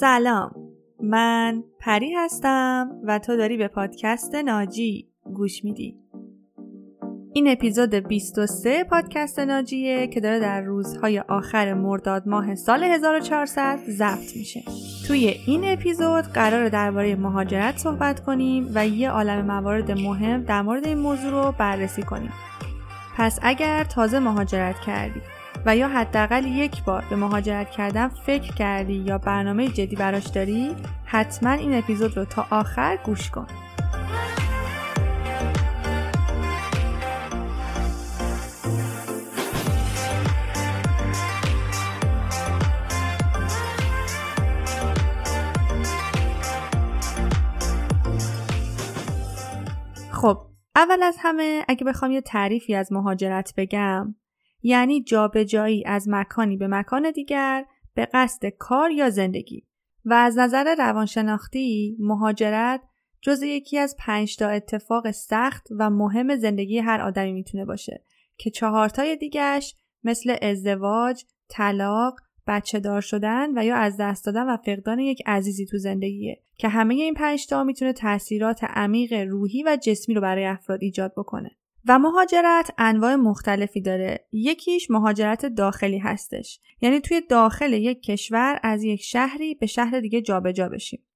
سلام. من پری هستم و تو داری به پادکست ناجی گوش میدی. این اپیزود 23 پادکست ناجیه که داره در روزهای آخر مرداد ماه سال 1400 ضبط میشه. توی این اپیزود قرار درباره مهاجرت صحبت کنیم و یه عالم موارد مهم در مورد این موضوع رو بررسی کنیم. پس اگر تازه مهاجرت کردی و یا حداقل یک بار به مهاجرت کردن فکر کردی یا برنامه جدی براش داری حتما این اپیزود رو تا آخر گوش کن. خب اول از همه اگه بخوام یه تعریفی از مهاجرت بگم یعنی جابجایی از مکانی به مکان دیگر به قصد کار یا زندگی و از نظر روانشناختی مهاجرت جز یکی از پنج تا اتفاق سخت و مهم زندگی هر آدمی می‌تونه باشه که چهارتای دیگرش مثل ازدواج، طلاق، بچه دار شدن و یا از دست دادن و فقدان یک عزیزی تو زندگیه که همه این پنج تا می‌تونه تاثیرات عمیق روحی و جسمی رو برای افراد ایجاد بکنه. و مهاجرت انواع مختلفی داره. یکیش مهاجرت داخلی هستش. یعنی توی داخل یک کشور از یک شهری به شهر دیگه جابجا جا بشیم.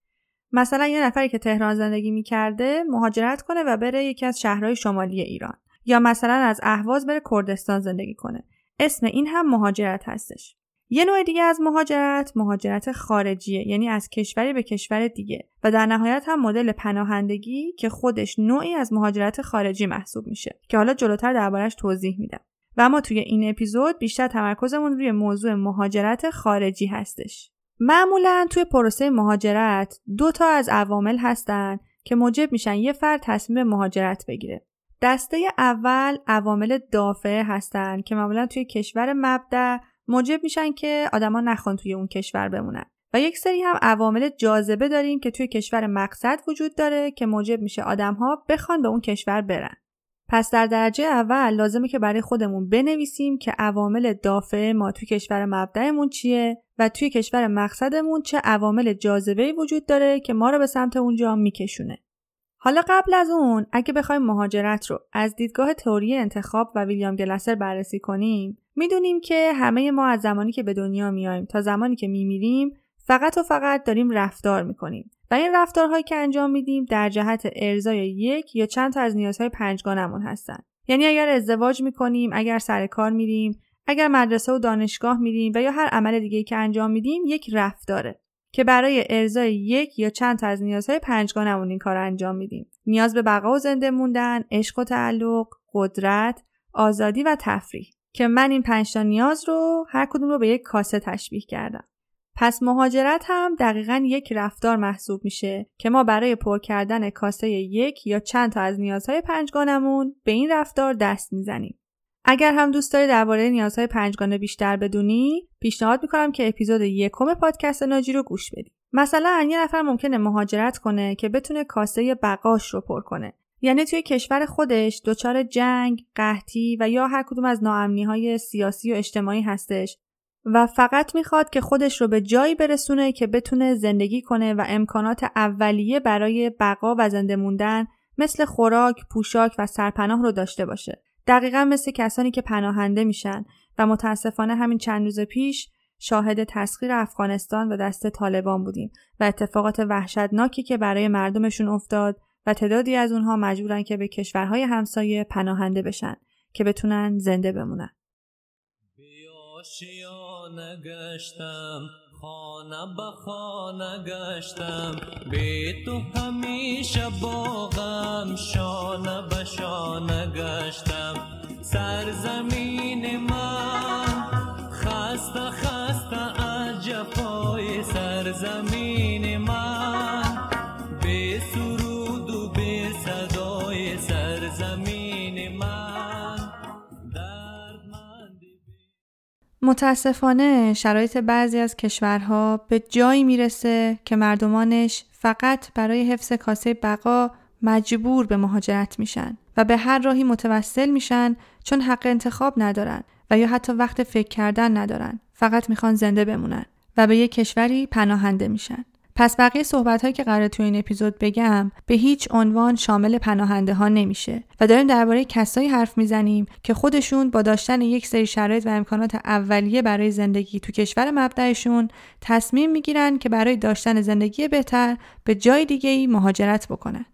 مثلا یه نفری که تهران زندگی می‌کرده مهاجرت کنه و بره یکی از شهرهای شمالی ایران یا مثلا از اهواز بره کردستان زندگی کنه. اسم این هم مهاجرت هستش. یه نوع دیگه از مهاجرت مهاجرت خارجیه یعنی از کشوری به کشور دیگه. و در نهایت هم مدل پناهندگی که خودش نوعی از مهاجرت خارجی محسوب میشه که حالا جلوتر دربارش توضیح میدم. و اما توی این اپیزود بیشتر تمرکزمون روی موضوع مهاجرت خارجی هستش. معمولا توی پروسه مهاجرت دو تا از عوامل هستن که موجب میشن یه فرد تصمیم مهاجرت بگیره. دسته اول عوامل دافعه هستن که معمولا توی کشور مبدع موجب میشن که آدما نخوان توی اون کشور بمونن و یک سری هم عوامل جاذبه داریم که توی کشور مقصد وجود داره که موجب میشه آدمها بخوان به اون کشور برن پس در درجه اول لازمه که برای خودمون بنویسیم که عوامل دافعه ما توی کشور مبدعمون چیه و توی کشور مقصدمون چه عوامل جاذبه وجود داره که ما رو به سمت اونجا میکشونه. حالا قبل از اون اگه بخوایم مهاجرت رو از دیدگاه تئوری انتخاب و ویلیام گلسر بررسی کنیم می‌دونیم که همه ما از زمانی که به دنیا میایم تا زمانی که میمیریم فقط و فقط داریم رفتار می‌کنیم. و این رفتارهایی که انجام میدیم در جهت ارزای یک یا چند تا از نیازهای پنجگانمون هستن. یعنی اگر ازدواج می‌کنیم اگر سر کار میریم اگر مدرسه و دانشگاه میریم و یا هر عمل دیگه که انجام میدیم یک رفتاره. که برای ارزای یک یا چند تا از نیازهای پنجگانمون این کار انجام میدیم نیاز به بقا و زنده موندن عشق و تعلق قدرت آزادی و تفریح که من این پنج تا نیاز رو هر کدوم رو به یک کاسه تشبیه کردم. پس مهاجرت هم دقیقا یک رفتار محسوب میشه که ما برای پر کردن کاسه یک یا چند تا از نیازهای پنجگانمون به این رفتار دست می‌زنیم. اگر هم دوست داری درباره نیازهای پنجگانه بیشتر بدونی پیشنهاد می‌کنم که اپیزود یکم پادکست ناجی رو گوش بدی مثلا یه نفر ممکنه مهاجرت کنه که بتونه کاسه بقاش رو پر کنه یعنی توی کشور خودش دچار جنگ، قحطی و یا هر کدوم از ناامنی های سیاسی و اجتماعی هستش و فقط می‌خواد که خودش رو به جایی برسونه که بتونه زندگی کنه و امکانات اولیه برای بقا و زنده موندن مثل خوراک، پوشاک و سرپناه رو داشته باشه. دقیقا مثل کسانی که پناهنده میشن و متاسفانه همین چند روز پیش شاهد تسخیر افغانستان و دست طالبان بودیم و اتفاقات وحشتناکی که برای مردمشون افتاد و تعدادی از اونها مجبورن که به کشورهای همسایه پناهنده بشن که بتونن زنده بمونن. خانه به خانه گشتم. به تو همیشه باغم شانه به شانه گشتم. سرزمین متاسفانه شرایط بعضی از کشورها به جایی می‌رسه که مردمانش فقط برای حفظ کاسه بقا مجبور به مهاجرت میشن و به هر راهی متوسل میشن چون حق انتخاب ندارن و یا حتی وقت فکر کردن ندارن فقط می‌خوان زنده بمونن و به یک کشوری پناهنده میشن. پس بقیه صحبت هایی که قرار تو این اپیزود بگم به هیچ عنوان شامل پناهنده ها نمیشه و داریم درباره کسایی حرف می‌زنیم که خودشون با داشتن یک سری شرایط و امکانات اولیه برای زندگی تو کشور مبدأشون تصمیم می‌گیرن که برای داشتن زندگی بهتر به جای دیگه ای مهاجرت بکنن.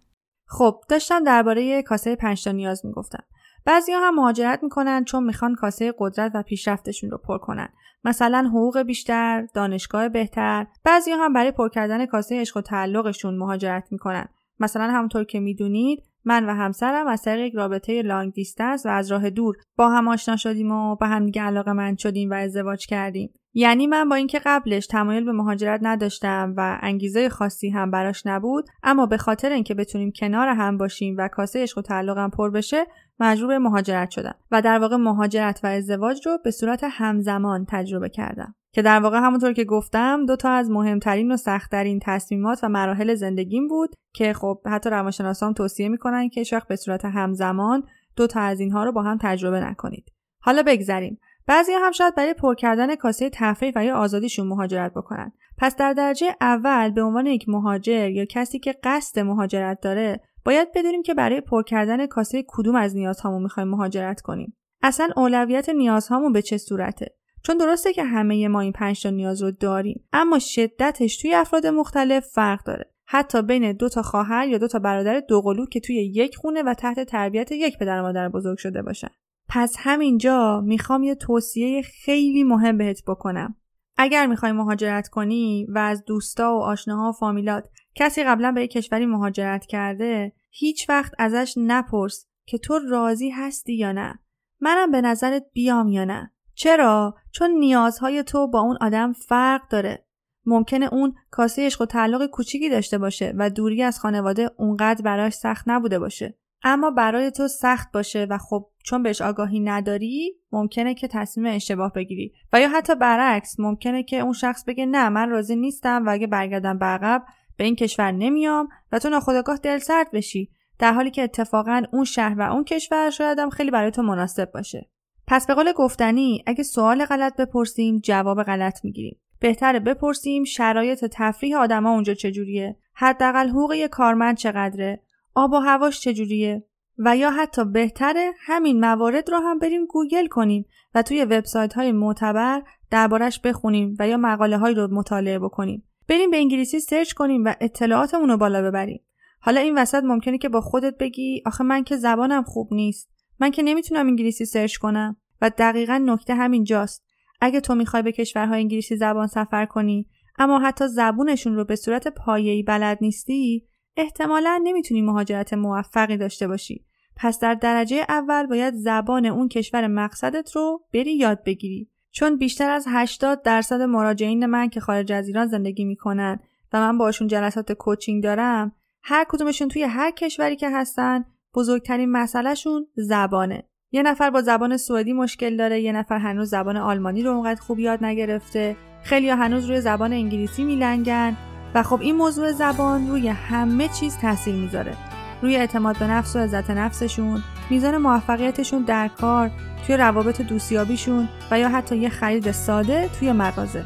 خب داشتم درباره کاسه پنج نیاز می‌گفتم. بعضی هم مهاجرت می‌کنن چون می‌خوان کاسه قدرت و پیشرفتشون رو پر کنن. مثلا حقوق بیشتر، دانشگاه بهتر. بعضی هم برای پر کردن کاسه عشق و تعلقشون مهاجرت می‌کنن. مثلا همونطور که می‌دونید من و همسرم از طریق یک رابطه لانگ دیستنس و از راه دور با هم آشنا شدیم و با هم دیگه علاقه من شدیم و ازدواج کردیم. یعنی من با اینکه قبلش تمایل به مهاجرت نداشتم و انگیزه خاصی هم براش نبود اما به خاطر اینکه بتونیم کنار هم باشیم و کاسه عشق و تعلقم پر بشه مجبور به مهاجرت شدم و در واقع مهاجرت و ازدواج رو به صورت همزمان تجربه کردم. که در واقع همونطور که گفتم دو تا از مهمترین و سختترین تصمیمات و مراحل زندگیم بود که خب حتی روانشناسان توصیه می‌کنن که هیچ به صورت همزمان دو تا از اینها رو با هم تجربه نکنید. حالا بگذریم. بعضی هم شاید برای پر کردن کاسه تفریح و یا آزادیشون مهاجرت بکنن. پس در درجه اول به عنوان یک مهاجر یا کسی که قصد مهاجرت داره باید بدونیم که برای پر کردن کاسه کدوم از نیازهامون می‌خوایم مهاجرت کنیم. اصلا اولویت نیازهامون به چه صورته؟ چون درسته که همه ما این پنج تا نیاز رو داریم اما شدتش توی افراد مختلف فرق داره. حتی بین دو تا خواهر یا دو تا برادر دوقلو که توی یک خونه و تحت تربیت یک پدر مادر بزرگ شده باشن. پس همینجا می‌خوام یه توصیه خیلی مهم بهت بکنم. اگر می‌خوای مهاجرت کنی و از دوستا و آشناها و فامیلات کسی قبلا به یک کشوری مهاجرت کرده هیچ وقت ازش نپرس که تو راضی هستی یا نه. منم به نظرت بیام یا نه. چرا؟ چون نیازهای تو با اون آدم فرق داره. ممکنه اون کاسه عشق و تعلق کوچیکی داشته باشه و دوری از خانواده اونقدر براش سخت نبوده باشه. اما برای تو سخت باشه و خب چون بهش آگاهی نداری ممکنه که تصمیم اشتباه بگیری. و یا حتی برعکس ممکنه که اون شخص بگه نه من راضی نیستم و اگه برگردم به عقب به این کشور نمیام و تو ناخودآگاه دل سرد بشی. در حالی که اتفاقا اون شهر و اون کشور شایدم خیلی برای تو مناسب باشه. پس به قول گفتنی اگه سوال غلط بپرسیم جواب غلط می‌گیریم. بهتره بپرسیم شرایط تفریح آدما اونجا چجوریه حداقل حقوق یه کارمند چقدره. آب و هواش چجوریه؟ و یا حتی بهتره همین موارد رو هم بریم گوگل کنیم و توی وبسایت های معتبر دربارش بخونیم و یا مقاله های رو مطالعه بکنیم. بریم به انگلیسی سرچ کنیم و اطلاعاتمون رو بالا ببریم. حالا این وسط ممکنه که با خودت بگی آخه من که زبانم خوب نیست. من که نمی‌تونم انگلیسی سرچ کنم. و دقیقا نکته همین جاست. اگه تو می‌خوای به کشورهای انگلیسی زبان سفر کنی اما حتی زبونشون رو به صورت پایه‌ای بلد نیستی احتمالا نمی‌تونی مهاجرت موفقی داشته باشی. پس در درجه اول باید زبان اون کشور مقصدت رو بری یاد بگیری. چون بیشتر از 80 درصد مراجعین من که خارج از ایران زندگی می‌کنن و من باشون جلسات کوچینگ دارم هر کدومشون توی هر کشوری که هستن بزرگترین مسئلهشون زبانه. یه نفر با زبان سوئدی مشکل داره یه نفر هنوز زبان آلمانی رو اونقدر خوب یاد نگرفته. خیلی هنوز روی زبان انگلیسی میلنگن. و خب این موضوع زبان روی همه چیز تاثیر می‌ذاره. روی اعتماد به نفس و عزت نفسشون میزان موفقیتشون در کار توی روابط دوستیابیشون و یا حتی یه خرید ساده توی مغازه.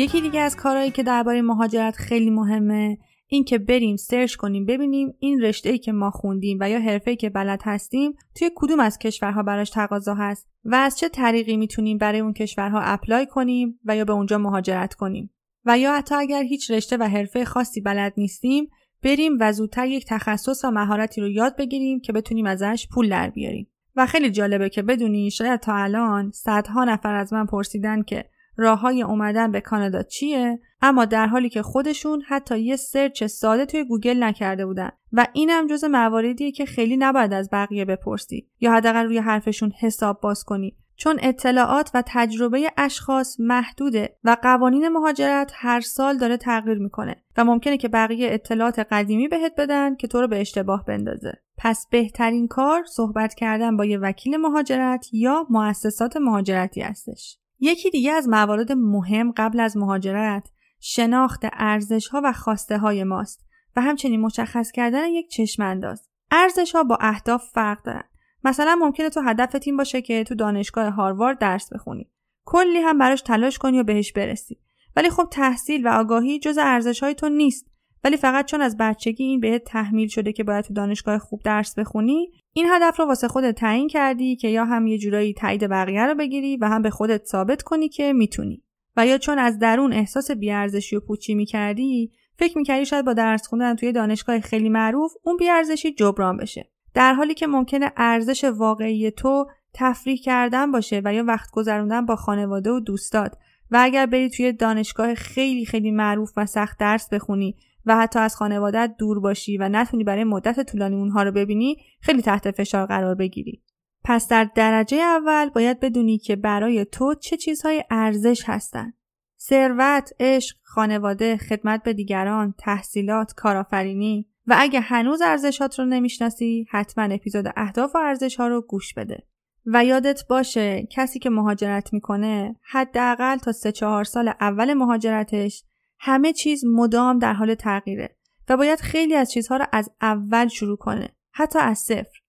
یکی دیگه از کارهایی که درباره مهاجرت خیلی مهمه این که بریم search کنیم ببینیم این رشته ای که ما خوندیم و یا حرفه که بلد هستیم توی کدوم از کشورها براش تقاضا هست و از چه طریقی می‌تونیم برای اون کشورها apply کنیم و یا به اونجا مهاجرت کنیم. و یا حتی اگر هیچ رشته و حرفه خاصی بلد نیستیم بریم و زودتر یک تخصص و مهارتی رو یاد بگیریم که بتونیم ازش پول در بیاریم. و خیلی جالبه که بدونی شاید تا الان صدها نفر از من پرسیدن که راه های اومدن به کانادا چیه؟ اما در حالی که خودشون حتی یه search ساده توی گوگل نکرده بودن. و اینم جز مواردیه که خیلی نباید از بقیه بپرسی. یا حداقل روی حرفشون حساب باز کنی. چون اطلاعات و تجربه اشخاص محدوده و قوانین مهاجرت هر سال داره تغییر می‌کنه. و ممکنه که بقیه اطلاعات قدیمی بهت بدن که تو رو به اشتباه بندازه. پس بهترین کار صحبت کردن با یه وکیل مهاجرت یا مؤسسات مهاجرتی هستش. یکی دیگه از موارد مهم قبل از مهاجرت شناخت ارزش ها و خواسته های ماست و همچنین مشخص کردن یک چشم انداز. ارزش ها با اهداف فرق دارن. مثلا ممکنه تو هدفت این باشه که تو دانشگاه هاروارد درس بخونی. کلی هم براش تلاش کنی و بهش برسی. ولی خب تحصیل و آگاهی جز ارزش های تو نیست. ولی فقط چون از بچگی این بهت تحمیل شده که باید تو دانشگاه خوب درس بخونی این هدف رو واسه خودت تعیین کردی که یا هم یه جورایی تایید بقیه رو بگیری و هم به خودت ثابت کنی که می‌تونی. و یا چون از درون احساس بیارزشی و پوچی می‌کردی فکر می‌کردی شاید با درس خوندن توی دانشگاه خیلی معروف اون بیارزشی جبران بشه. در حالی که ممکنه ارزش واقعی تو تفریح کردن باشه و یا وقت گذروندن با خانواده و دوستات. و اگر بری توی دانشگاه خیلی خیلی معروف و سخت درس بخونی و حتی از خانوادت دور باشی و نتونی برای مدت طولانی اونها رو ببینی خیلی تحت فشار قرار بگیری. پس در درجه اول باید بدونی که برای تو چه چیزهای ارزش هستن. ثروت، عشق، خانواده، خدمت به دیگران، تحصیلات، کارآفرینی. و اگه هنوز ارزشات رو نمی‌شناسی حتما اپیزود اهداف و ارزش ها رو گوش بده. و یادت باشه کسی که مهاجرت می‌کنه حداقل تا سه چهار سال اول مهاجرتش همه چیز مدام در حال تغییره و باید خیلی از چیزها رو از اول شروع کنه حتی از صفر.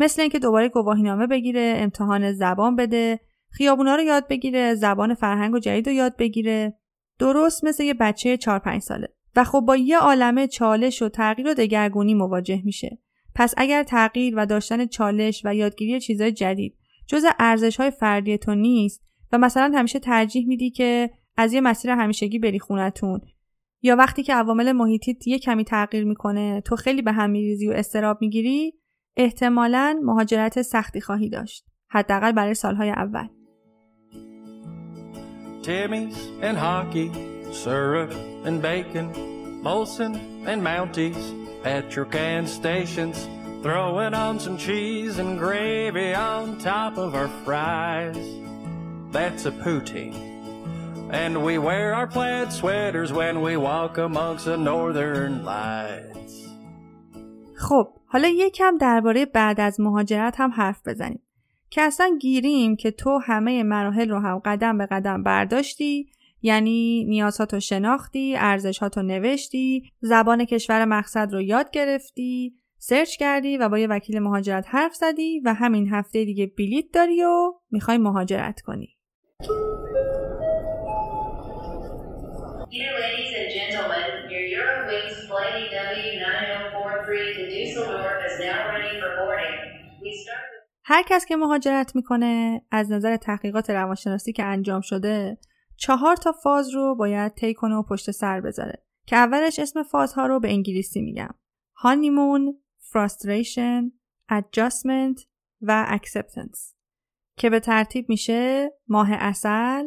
مثل اینکه دوباره گواهینامه بگیره امتحان زبان بده خیابونا رو یاد بگیره زبان فرهنگ و جدید رو یاد بگیره. درست مثل یه بچه 4 5 ساله. و خب با یه عالمه چالش و تغییر و دگرگونی مواجه میشه. پس اگر تغییر و داشتن چالش و یادگیری چیزهای جدید جز ارزش های فردی تو نیست و مثلا همیشه ترجیح میدی که از یه مسیر همیشگی بری خونتون یا وقتی که عوامل محیطیت یه کمی تغییر می‌کنه تو خیلی به هم میریزی و استراب می‌گیری احتمالا مهاجرت سختی خواهی داشت حداقل برای سالهای اول Timmy's and hockey, syrup and bacon, Molson and Mounties, Petrocan stations, throwing on some cheese and gravy on top of our fries. That's a poutine. And we wear our plaid sweaters when we walk amongst the northern lights. خب حالا یکم درباره بعد از مهاجرت هم حرف بزنیم که اصلا گیریم که تو همه مراحل رو هم قدم به قدم برداشتی یعنی نیازهاتو شناختی، ارزشهاتو نوشتی، زبان کشور مقصد رو یاد گرفتی، سرچ کردی و با یه وکیل مهاجرت حرف زدی و همین هفته دیگه بلیت داری و می‌خوای مهاجرت کنی. Dear ladies and gentlemen, your Eurowings flight EW9043 to Dusseldorf is now ready for boarding. We start هر کس که مهاجرت می‌کنه از نظر تحقیقات روانشناسی که انجام شده چهار تا فاز رو باید طی کنه و پشت سر بذاره. که اولش اسم فازها رو به انگلیسی میگم. هانیمون، frustration, adjustment و acceptance. که به ترتیب میشه ماه اصل،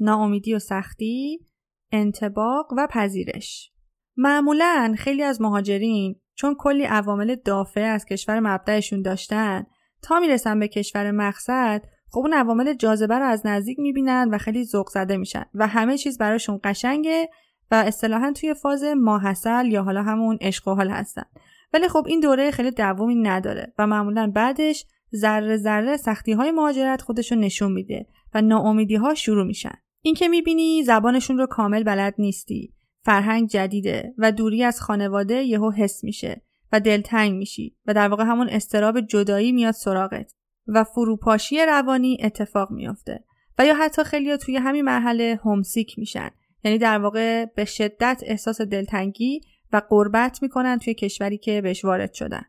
ناامیدی و سختی، انتباق و پذیرش. معمولا خیلی از مهاجرین چون کلی عوامل دافعه از کشور مبدعشون داشتن تا می‌رسن به کشور مقصد خب اون عوامل جاذبه رو از نزدیک می‌بینن و خیلی ذوق زده میشن و همه چیز براشون قشنگه و اصطلاحا توی فاز ماحصل یا حالا همون عشق و حال هستن ولی خب این دوره خیلی دوامی نداره و معمولا بعدش ذره ذره سختی های مهاجرت خودشو نشون میده و ناامیدی ها شروع میشن این که می‌بینی زبانشون رو کامل بلد نیستی. فرهنگ جدیده و دوری از خانواده یهو حس میشه و دلتنگ میشی و در واقع همون استراب جدایی میاد سراغت و فروپاشی روانی اتفاق میافته و یا حتی خیلی توی همین مرحله همسیک میشن. یعنی در واقع به شدت احساس دلتنگی و قربت می‌کنن توی کشوری که بهش وارد شدن.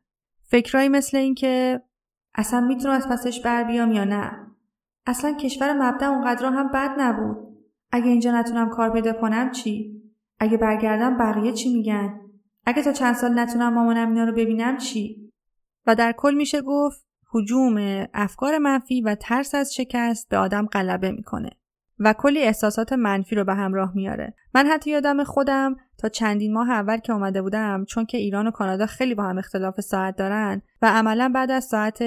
فکرایی مثل این که اصلا می‌تونم از پسش بر بیام یا نه؟ اصلا کشور مبدع اونقدر هم بد نبود. اگه اینجا نتونم کار پیدا کنم چی؟ اگه برگردم بقیه چی میگن؟ اگه تا چند سال نتونم مامانم اینا رو ببینم چی؟ و در کل میشه گفت حجوم افکار منفی و ترس از شکست به آدم غلبه می‌کنه و کلی احساسات منفی رو به همراه میاره. من حتی یادم خودم تا چندین ماه اول که اومده بودم چون که ایران و کانادا خیلی با هم اختلاف ساعت دارن و عملا بعد از ساعت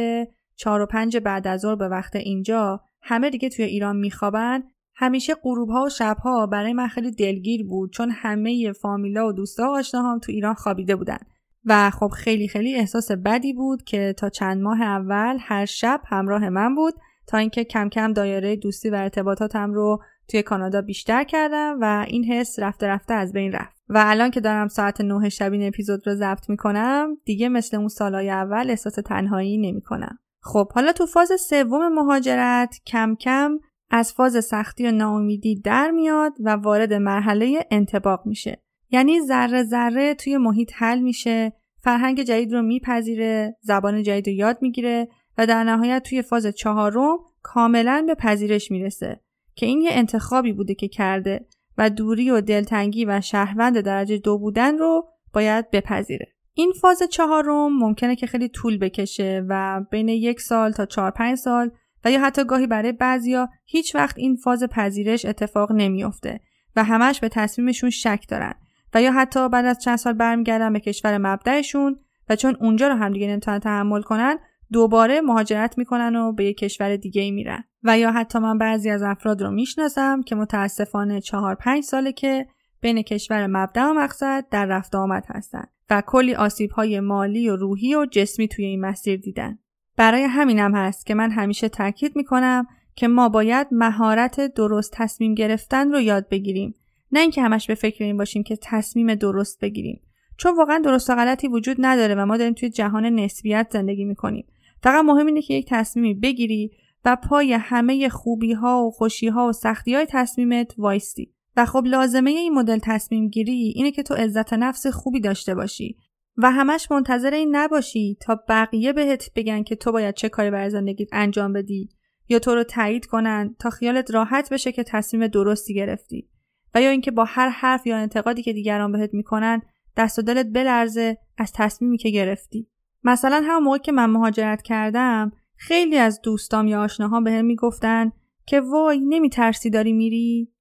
چهار و پنج بعد از ظهر به وقت اینجا همه دیگه توی ایران میخوابن. همیشه غروب ها و شبها برای من خیلی دلگیر بود چون همه فامیلا و دوستا و آشناهام تو ایران خوابیده بودن. و خب خیلی خیلی احساس بدی بود که تا چند ماه اول هر شب همراه من بود تا اینکه کم کم دایره دوستی و ارتباطاتم رو توی کانادا بیشتر کردم و این حس رفته رفته از بین رفت. و الان که دارم ساعت 9 شب این اپیزود رو ضبط می‌کنم دیگه مثل اون سالهای اول احساس تنهایی نمی‌کنم. خب حالا تو فاز سوم مهاجرت کم کم از فاز سختی و ناامیدی در میاد و وارد مرحله انتباق میشه یعنی ذره ذره توی محیط حل میشه فرهنگ جدید رو میپذیره زبان جدید رو یاد می‌گیره و در نهایت توی فاز چهارم کاملا به پذیرش می‌رسه که این یه انتخابی بوده که کرده و دوری و دلتنگی و شهروند درجه دو بودن رو باید بپذیره. این فاز چهارم ممکنه که خیلی طول بکشه و بین یک سال تا چهار پنج سال و یا حتی گاهی برای بعضیا هیچ وقت این فاز پذیرش اتفاق نمیافته و همش به تصمیمشون شک دارن و یا حتی بعد از چند سال برمیگردن به کشور مبدعشون و چون اونجا رو همدیگه نمی‌تونن تحمل کنن دوباره مهاجرت می‌کنن و به یک کشور دیگه میرن. و یا حتی من بعضی از افراد رو می‌شناسم که متاسفانه چهار پنج ساله که بین کشور مبدع و مقصد در رفت آمد هستن. و کلی آسیب های مالی و روحی و جسمی توی این مسیر دیدن. برای همینم هست که من همیشه تاکید می‌کنم که ما باید مهارت درست تصمیم گرفتن رو یاد بگیریم. نه اینکه همش به فکر این باشیم که تصمیم درست بگیریم. چون واقعا درست و غلطی وجود نداره و ما داریم توی جهان نسبیت زندگی می‌کنیم. فقط مهم اینه که یک تصمیمی بگیری و پای همه خوبی ها و خوشی ها و سختی های تصمیمت وایستی. و خب لازمه این مدل تصمیم گیری اینه که تو عزت نفس خوبی داشته باشی و همش منتظر این نباشی تا بقیه بهت بگن که تو باید چه کاری برای زندگیت انجام بدی یا تو رو تایید کنن تا خیالت راحت بشه که تصمیم درستی گرفتی و یا اینکه با هر حرف یا انتقادی که دیگران بهت می‌کنن دست و دلت بلرزه از تصمیمی که گرفتی. مثلا هم موقع که من مهاجرت کردم خیلی از دوستام یا آشناها به هم می‌گفتن که وای نمیترسی داری میری؟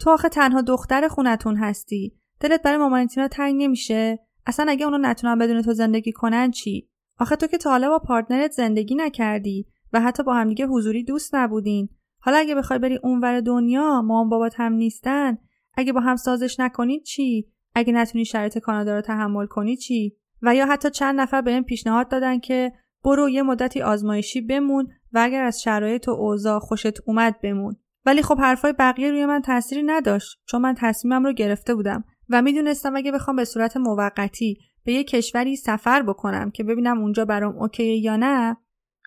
تو آخه تنها دختر خونتون هستی. دلت برای مامانتینا تنگ نمیشه؟ اصلا اگه اونو نتونن بدون تو زندگی کنن چی؟ آخه تو که تا حالا با پارتنرت زندگی نکردی و حتی با همدیگه حضوری دوست نبودین. حالا اگه بخوای بری اونور دنیا مام بابات هم نیستن. اگه با هم سازش نکنید چی؟ اگه نتونی شرایط کانادا رو تحمل کنی چی؟ و یا حتی چند نفر به پیشنهاد دادن که برو یه مدتی آزمایشی بمون و اگر از شرایط و اوضاع خوشت اومد بمون. ولی خب حرفای بقیه روی من تأثیری نداشت چون من تصمیمم رو گرفته بودم و می‌دونستم اگه بخوام به صورت موقتی به یه کشوری سفر بکنم که ببینم اونجا برام اوکی یا نه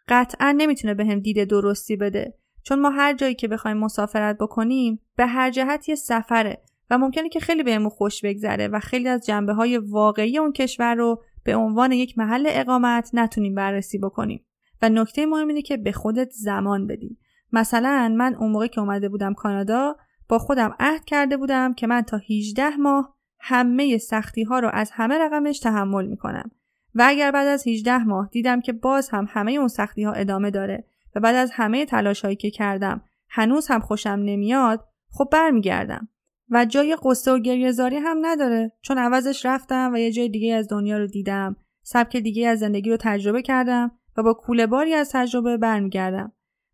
قطعا نمی‌تونه بهم به دید درستی بده. چون ما هر جایی که بخوایم مسافرت بکنیم به هر جهت یه سفره و ممکنه که خیلی بهمون خوش بگذره و خیلی از جنبه های واقعی اون کشور رو به عنوان یک محل اقامت نتونیم بررسی بکنیم. و نکته مهم اینه که به خودت زمان بدی. مثلا من اون موقع که اومده بودم کانادا با خودم عهد کرده بودم که من تا 18 ماه همه سختی ها رو از همه رقمش تحمل می‌کنم. و اگر بعد از 18 ماه دیدم که باز هم همه اون سختی ها ادامه داره و بعد از همه تلاش هایی که کردم هنوز هم خوشم نمیاد خب برمیگردم. و جای قصه و گریهزاری هم نداره. چون عوضش رفتم و یه جای دیگه از دنیا رو دیدم. سبک دیگه از زندگی رو تجربه کردم و با کوله باری از تجربه برمیگردم.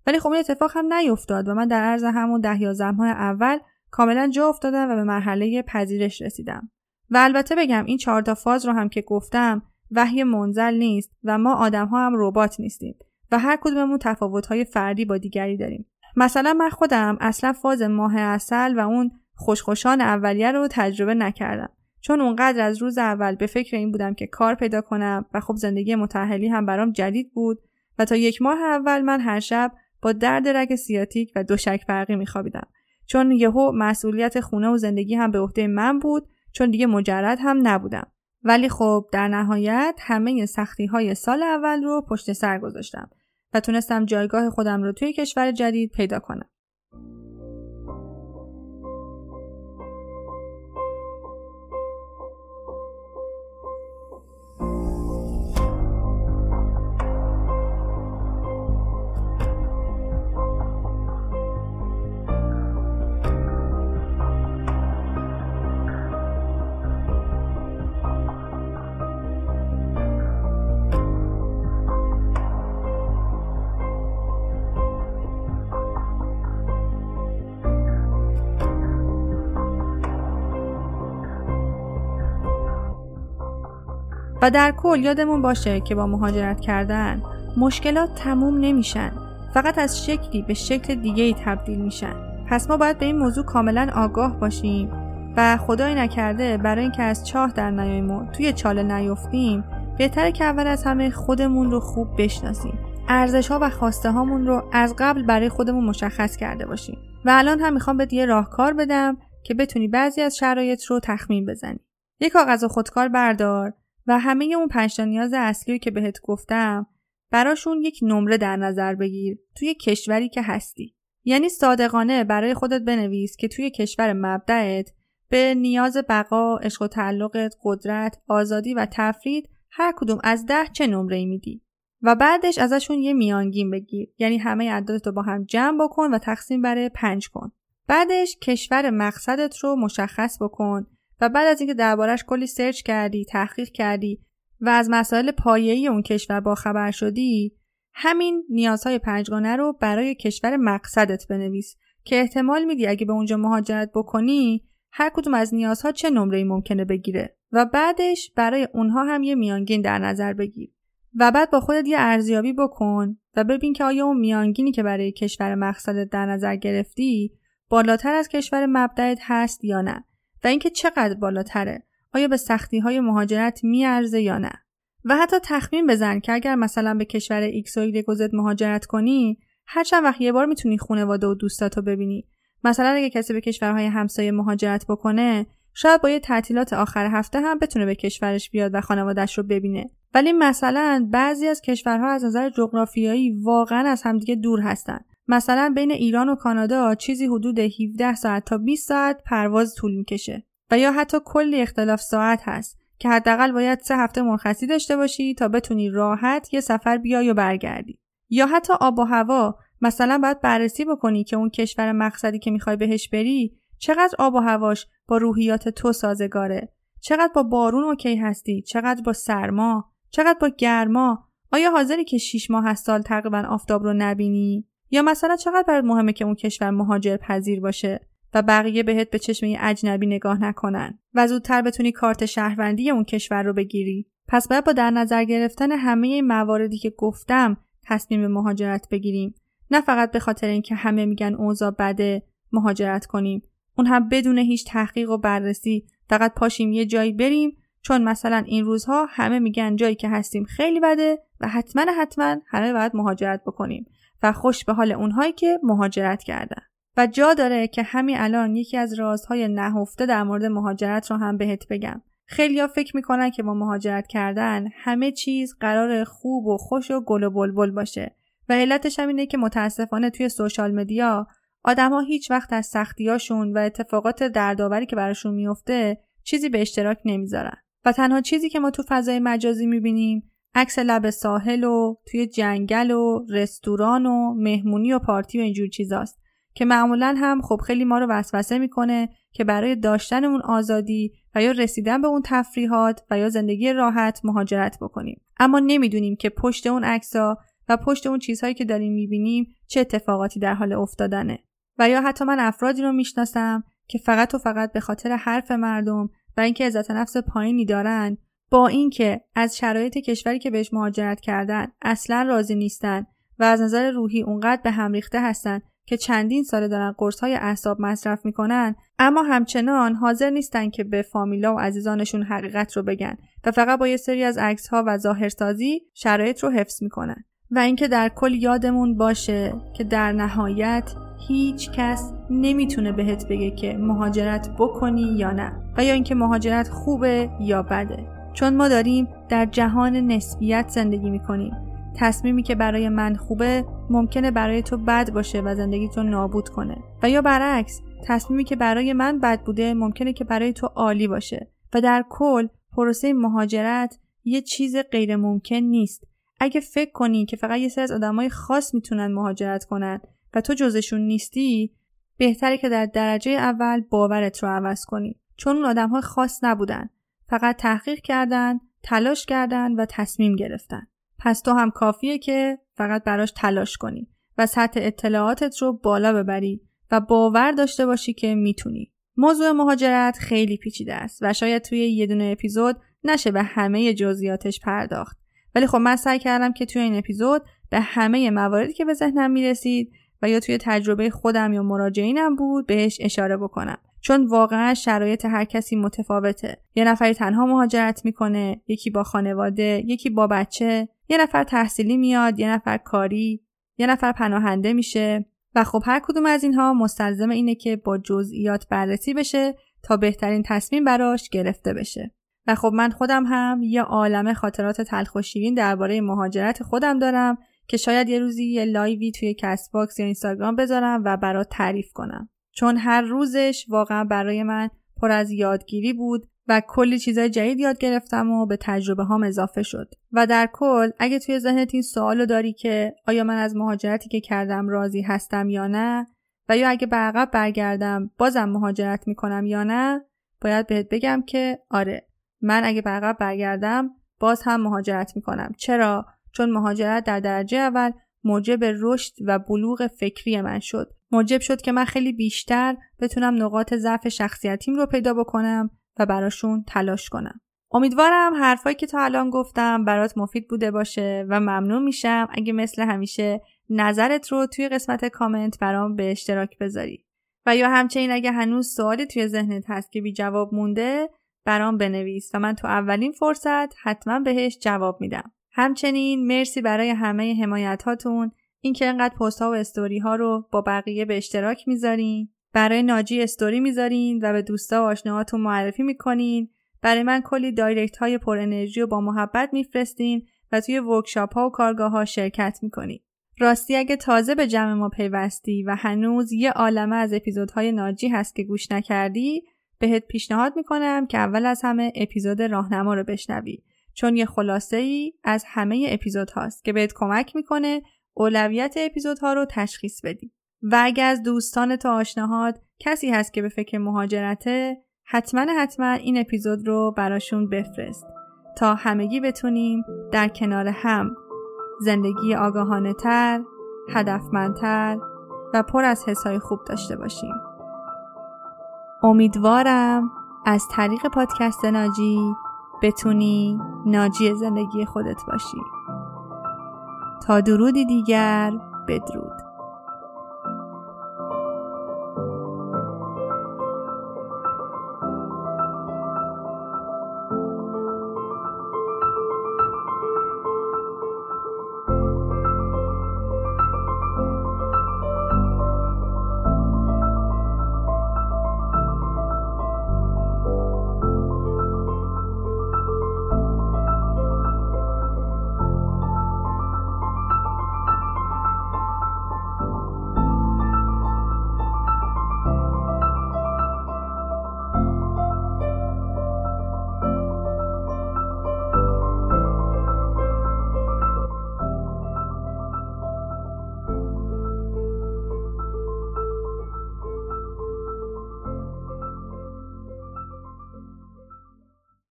ولی خب این اتفاق هم نیفتاد و من در عرض همون ده یازده ماه اول کاملا جا افتادم و به مرحله پذیرش رسیدم. و البته بگم این چهار تا فاز رو هم که گفتم وحی منزل نیست و ما آدم ها هم ربات نیستیم و هر کدوممون تفاوت فردی با دیگری داریم. مثلا من خودم اصلا فاز ماه اصل و اون خوشخوشان اولیه رو تجربه نکردم. چون اونقدر از روز اول به فکر این بودم که کار پیدا کنم و خب زندگی متحلی هم برام جدید بود و تا یک ماه اول من هر شب با درد رگ سیاتیک و دوشک فرقی میخوابیدم. چون یهو مسئولیت خونه و زندگی هم به عهده من بود چون دیگه مجرد هم نبودم. ولی خب در نهایت همه سختی های سال اول رو پشت سر گذاشتم و تونستم جایگاه خودم رو توی کشور جدید پیدا کنم. در کل یادمون باشه که با مهاجرت کردن مشکلات تموم نمیشن. فقط از شکلی به شکل دیگه ای تبدیل میشن. پس ما باید به این موضوع کاملا آگاه باشیم و خدای نکرده برای اینکه از چاه در نیاییم و توی چاله نیفتیم بهتره که اول از همه خودمون رو خوب بشناسیم. ارزش ها و خواسته هامون رو از قبل برای خودمون مشخص کرده باشیم. و الان هم می‌خوام به یه راهکار بدم که بتونی بعضی از شرایط رو تخمین بزنی. یک کاغذ خودکار بردار. و همه اون پنج نیاز اصلی که بهت گفتم براشون یک نمره در نظر بگیر توی کشوری که هستی. یعنی صادقانه برای خودت بنویس که توی کشور مبدعت به نیاز بقا، عشق و تعلقت، قدرت، آزادی و تفرید هر کدوم از ده چه نمره ای میدی. و بعدش ازشون یه میانگین بگیر. یعنی همه عددت رو با هم جمع بکن و تقسیم بر پنج کن. بعدش کشور مقصدت رو مشخص بکن و بعد از اینکه دربارش کلی سرچ کردی تحقیق کردی و از مسائل پایه‌ای اون کشور با خبر شدی همین نیازهای پنجگانه رو برای کشور مقصدت بنویس که احتمال میدی اگه به اونجا مهاجرت بکنی هر کدوم از نیازها چه نمره ممکنه بگیره و بعدش برای اونها هم یه میانگین در نظر بگیر و بعد با خودت یه ارزیابی بکن و ببین که آیا اون میانگینی که برای کشور مقصدت در نظر گرفتی بالاتر از کشور مبدأت هست یا نه. و اینکه چقدر بالاتره آیا به سختی های مهاجرت میارزه یا نه؟ و حتی تخمین بزن که اگر مثلا به کشور X و مهاجرت کنی هر چند وقت یه بار می‌تونی خونواده و دوستاتو ببینی. مثلا اگه کسی به کشورهای همسایه مهاجرت بکنه شاید با یه تعطیلات آخر هفته هم بتونه به کشورش بیاد و خانوادش رو ببینه. ولی مثلا بعضی از کشورها از نظر جغرافیایی واقعا از همدیگه دور هستن. مثلا بین ایران و کانادا چیزی حدود 17 ساعت تا 20 ساعت پرواز طول می‌کشه و یا حتی کلی اختلاف ساعت هست که حداقل باید سه هفته مرخصی داشته باشی تا بتونی راحت یه سفر بیای و برگردی. یا حتی آب و هوا مثلا باید بررسی بکنی که اون کشور مقصدی که می‌خوای بهش بری چقدر آب و هواش با روحیات تو سازگاره؟ چقدر با بارون اوکی هستی؟ چقدر با سرما؟ چقدر با گرما؟ آیا حاضری که 6 ماه از سال تقریبا آفتاب رو نبینی؟ یا مثلا چقدر برات مهمه که اون کشور مهاجر پذیر باشه و بقیه بهت به چشم اجنبی نگاه نکنن و زودتر بتونی کارت شهروندی اون کشور رو بگیری؟ پس باید با در نظر گرفتن همه مواردی که گفتم تصمیم مهاجرت بگیریم. نه فقط به خاطر اینکه همه میگن اوضاع بده مهاجرت کنیم. اون هم بدون هیچ تحقیق و بررسی فقط پاشیم یه جایی بریم چون مثلا این روزها همه میگن جایی که هستیم خیلی بده و حتما حتما همه باید مهاجرت بکنیم. و خوش به حال اونهایی که مهاجرت کردن. و جا داره که همین الان یکی از رازهای نهفته در مورد مهاجرت رو هم بهت بگم. خیلیا فکر می‌کنن که با مهاجرت کردن همه چیز قرار خوب و خوش و گل و بلبل باشه. و علتش هم اینه که متاسفانه توی سوشال مدیا آدما هیچ وقت از سختیاشون و اتفاقات دردآوری که براشون میفته چیزی به اشتراک نمی‌ذارن. و تنها چیزی که ما تو فضای مجازی می‌بینیم عکس لب ساحل و توی جنگل و رستوران و مهمونی و پارتی و اینجور چیزاست. که معمولا هم خب خیلی ما رو وسوسه می‌کنه که برای داشتن اون آزادی و یا رسیدن به اون تفریحات و یا زندگی راحت مهاجرت بکنیم. اما نمی‌دونیم که پشت اون عکسا و پشت اون چیزهایی که داریم می‌بینیم چه اتفاقاتی در حال افتادنه. و یا حتی من افرادی رو می‌شناسم که فقط و فقط به خاطر حرف مردم و اینکه عزت نفس پایینی دارن با اینکه از شرایط کشوری که بهش مهاجرت کردن اصلا راضی نیستن و از نظر روحی اونقدر به هم ریخته هستن که چندین ساله دارن قرص های اعصاب مصرف می‌کنن اما همچنان حاضر نیستن که به فامیلا و عزیزانشون حقیقت رو بگن و فقط با یه سری از عکس ها و ظاهرسازی شرایط رو حفظ می‌کنن. و اینکه در کل یادمون باشه که در نهایت هیچ کس نمی‌تونه بهت بگه که مهاجرت بکنی یا نه و یا اینکه مهاجرت خوبه یا بده. چون ما داریم در جهان نسبیت زندگی می‌کنیم. تصمیمی که برای من خوبه ممکنه برای تو بد باشه و زندگی تو نابود کنه. و یا برعکس تصمیمی که برای من بد بوده ممکنه که برای تو عالی باشه. و در کل پروسه مهاجرت یه چیز غیر ممکن نیست. اگه فکر کنی که فقط یه سری از آدمای خاص می‌تونن مهاجرت کنن و تو جزشون نیستی بهتره که در درجه اول باورت رو عوض کنی. چون اون آدم خاص نبودن. فقط تحقیق کردن تلاش کردن و تصمیم گرفتن. پس تو هم کافیه که فقط براش تلاش کنی و سطح اطلاعاتت رو بالا ببری و باور داشته باشی که می‌تونی. موضوع مهاجرت خیلی پیچیده است و شاید توی یه دونه اپیزود نشه به همه جزئیاتش پرداخت. ولی خب من سعی کردم که توی این اپیزود به همه مواردی که به ذهنم می‌رسید و یا توی تجربه خودم یا مراجعینم بود بهش اشاره بکنم. چون واقعا شرایط هر کسی متفاوته. یه نفری تنها مهاجرت می‌کنه یکی با خانواده یکی با بچه یه نفر تحصیلی میاد یه نفر کاری یه نفر پناهنده میشه. و خب هر کدوم از اینها مستلزم اینه که با جزئیات بررسی بشه تا بهترین تصمیم براش گرفته بشه. و خب من خودم هم یه عالم خاطرات تلخ و شیرین درباره مهاجرت خودم دارم که شاید یه روزی یه live ی توی کست باکس یا اینستاگرام بذارم و برات تعریف کنم. چون هر روزش واقعا برای من پر از یادگیری بود و کلی چیزای جدید یاد گرفتم و به تجربه‌م اضافه شد. و در کل اگه توی ذهنت این سوالو داری که آیا من از مهاجرتی که کردم راضی هستم یا نه و یا اگه به عقب برگردم بازم مهاجرت می‌کنم یا نه باید بهت بگم که آره من اگه به عقب برگردم باز هم مهاجرت می‌کنم. چرا؟ چون مهاجرت در درجه اول موجب رشد و بلوغ فکری من شد. موجب شد که من خیلی بیشتر بتونم نقاط ضعف شخصیتیم رو پیدا بکنم و براشون تلاش کنم. امیدوارم حرفایی که تا الان گفتم برات مفید بوده باشه و ممنون میشم اگه مثل همیشه نظرت رو توی قسمت کامنت برام به اشتراک بذاری. و یا همچنین اگه هنوز سوالی توی ذهنت هست که بی جواب مونده برام بنویس و من تو اولین فرصت حتما بهش جواب میدم. همچنین مرسی برای همه حمایت هاتون اینکه انقدر پست ها و استوری ها رو با بقیه به اشتراک می‌ذارین. برای ناجی استوری می‌ذارین و به دوستا و آشناهاتون معرفی می‌کنین. برای من کلی direct های پر انرژی و با محبت میفرستین و توی workshop ها و کارگاه ها شرکت می‌کنین. راستی اگه تازه به جمع ما پیوستی و هنوز یه عالمه از اپیزودهای ناجی هست که گوش نکردی بهت پیشنهاد می‌کنم که اول از همه اپیزود راهنما رو بشنوی. چون یه خلاصه ای از همه اپیزود هاست که بهت کمک می‌کنه اولویت اپیزودها رو تشخیص بدی و اگه از دوستان تا آشناهات کسی هست که به فکر مهاجرته حتما حتما این اپیزود رو براشون بفرست تا همگی بتونیم در کنار هم زندگی آگاهانه تر، هدفمندتر و پر از حسای خوب داشته باشیم. امیدوارم از طریق پادکست ناجی بتونی ناجی زندگی خودت باشی. تا درودی دیگر بدرود.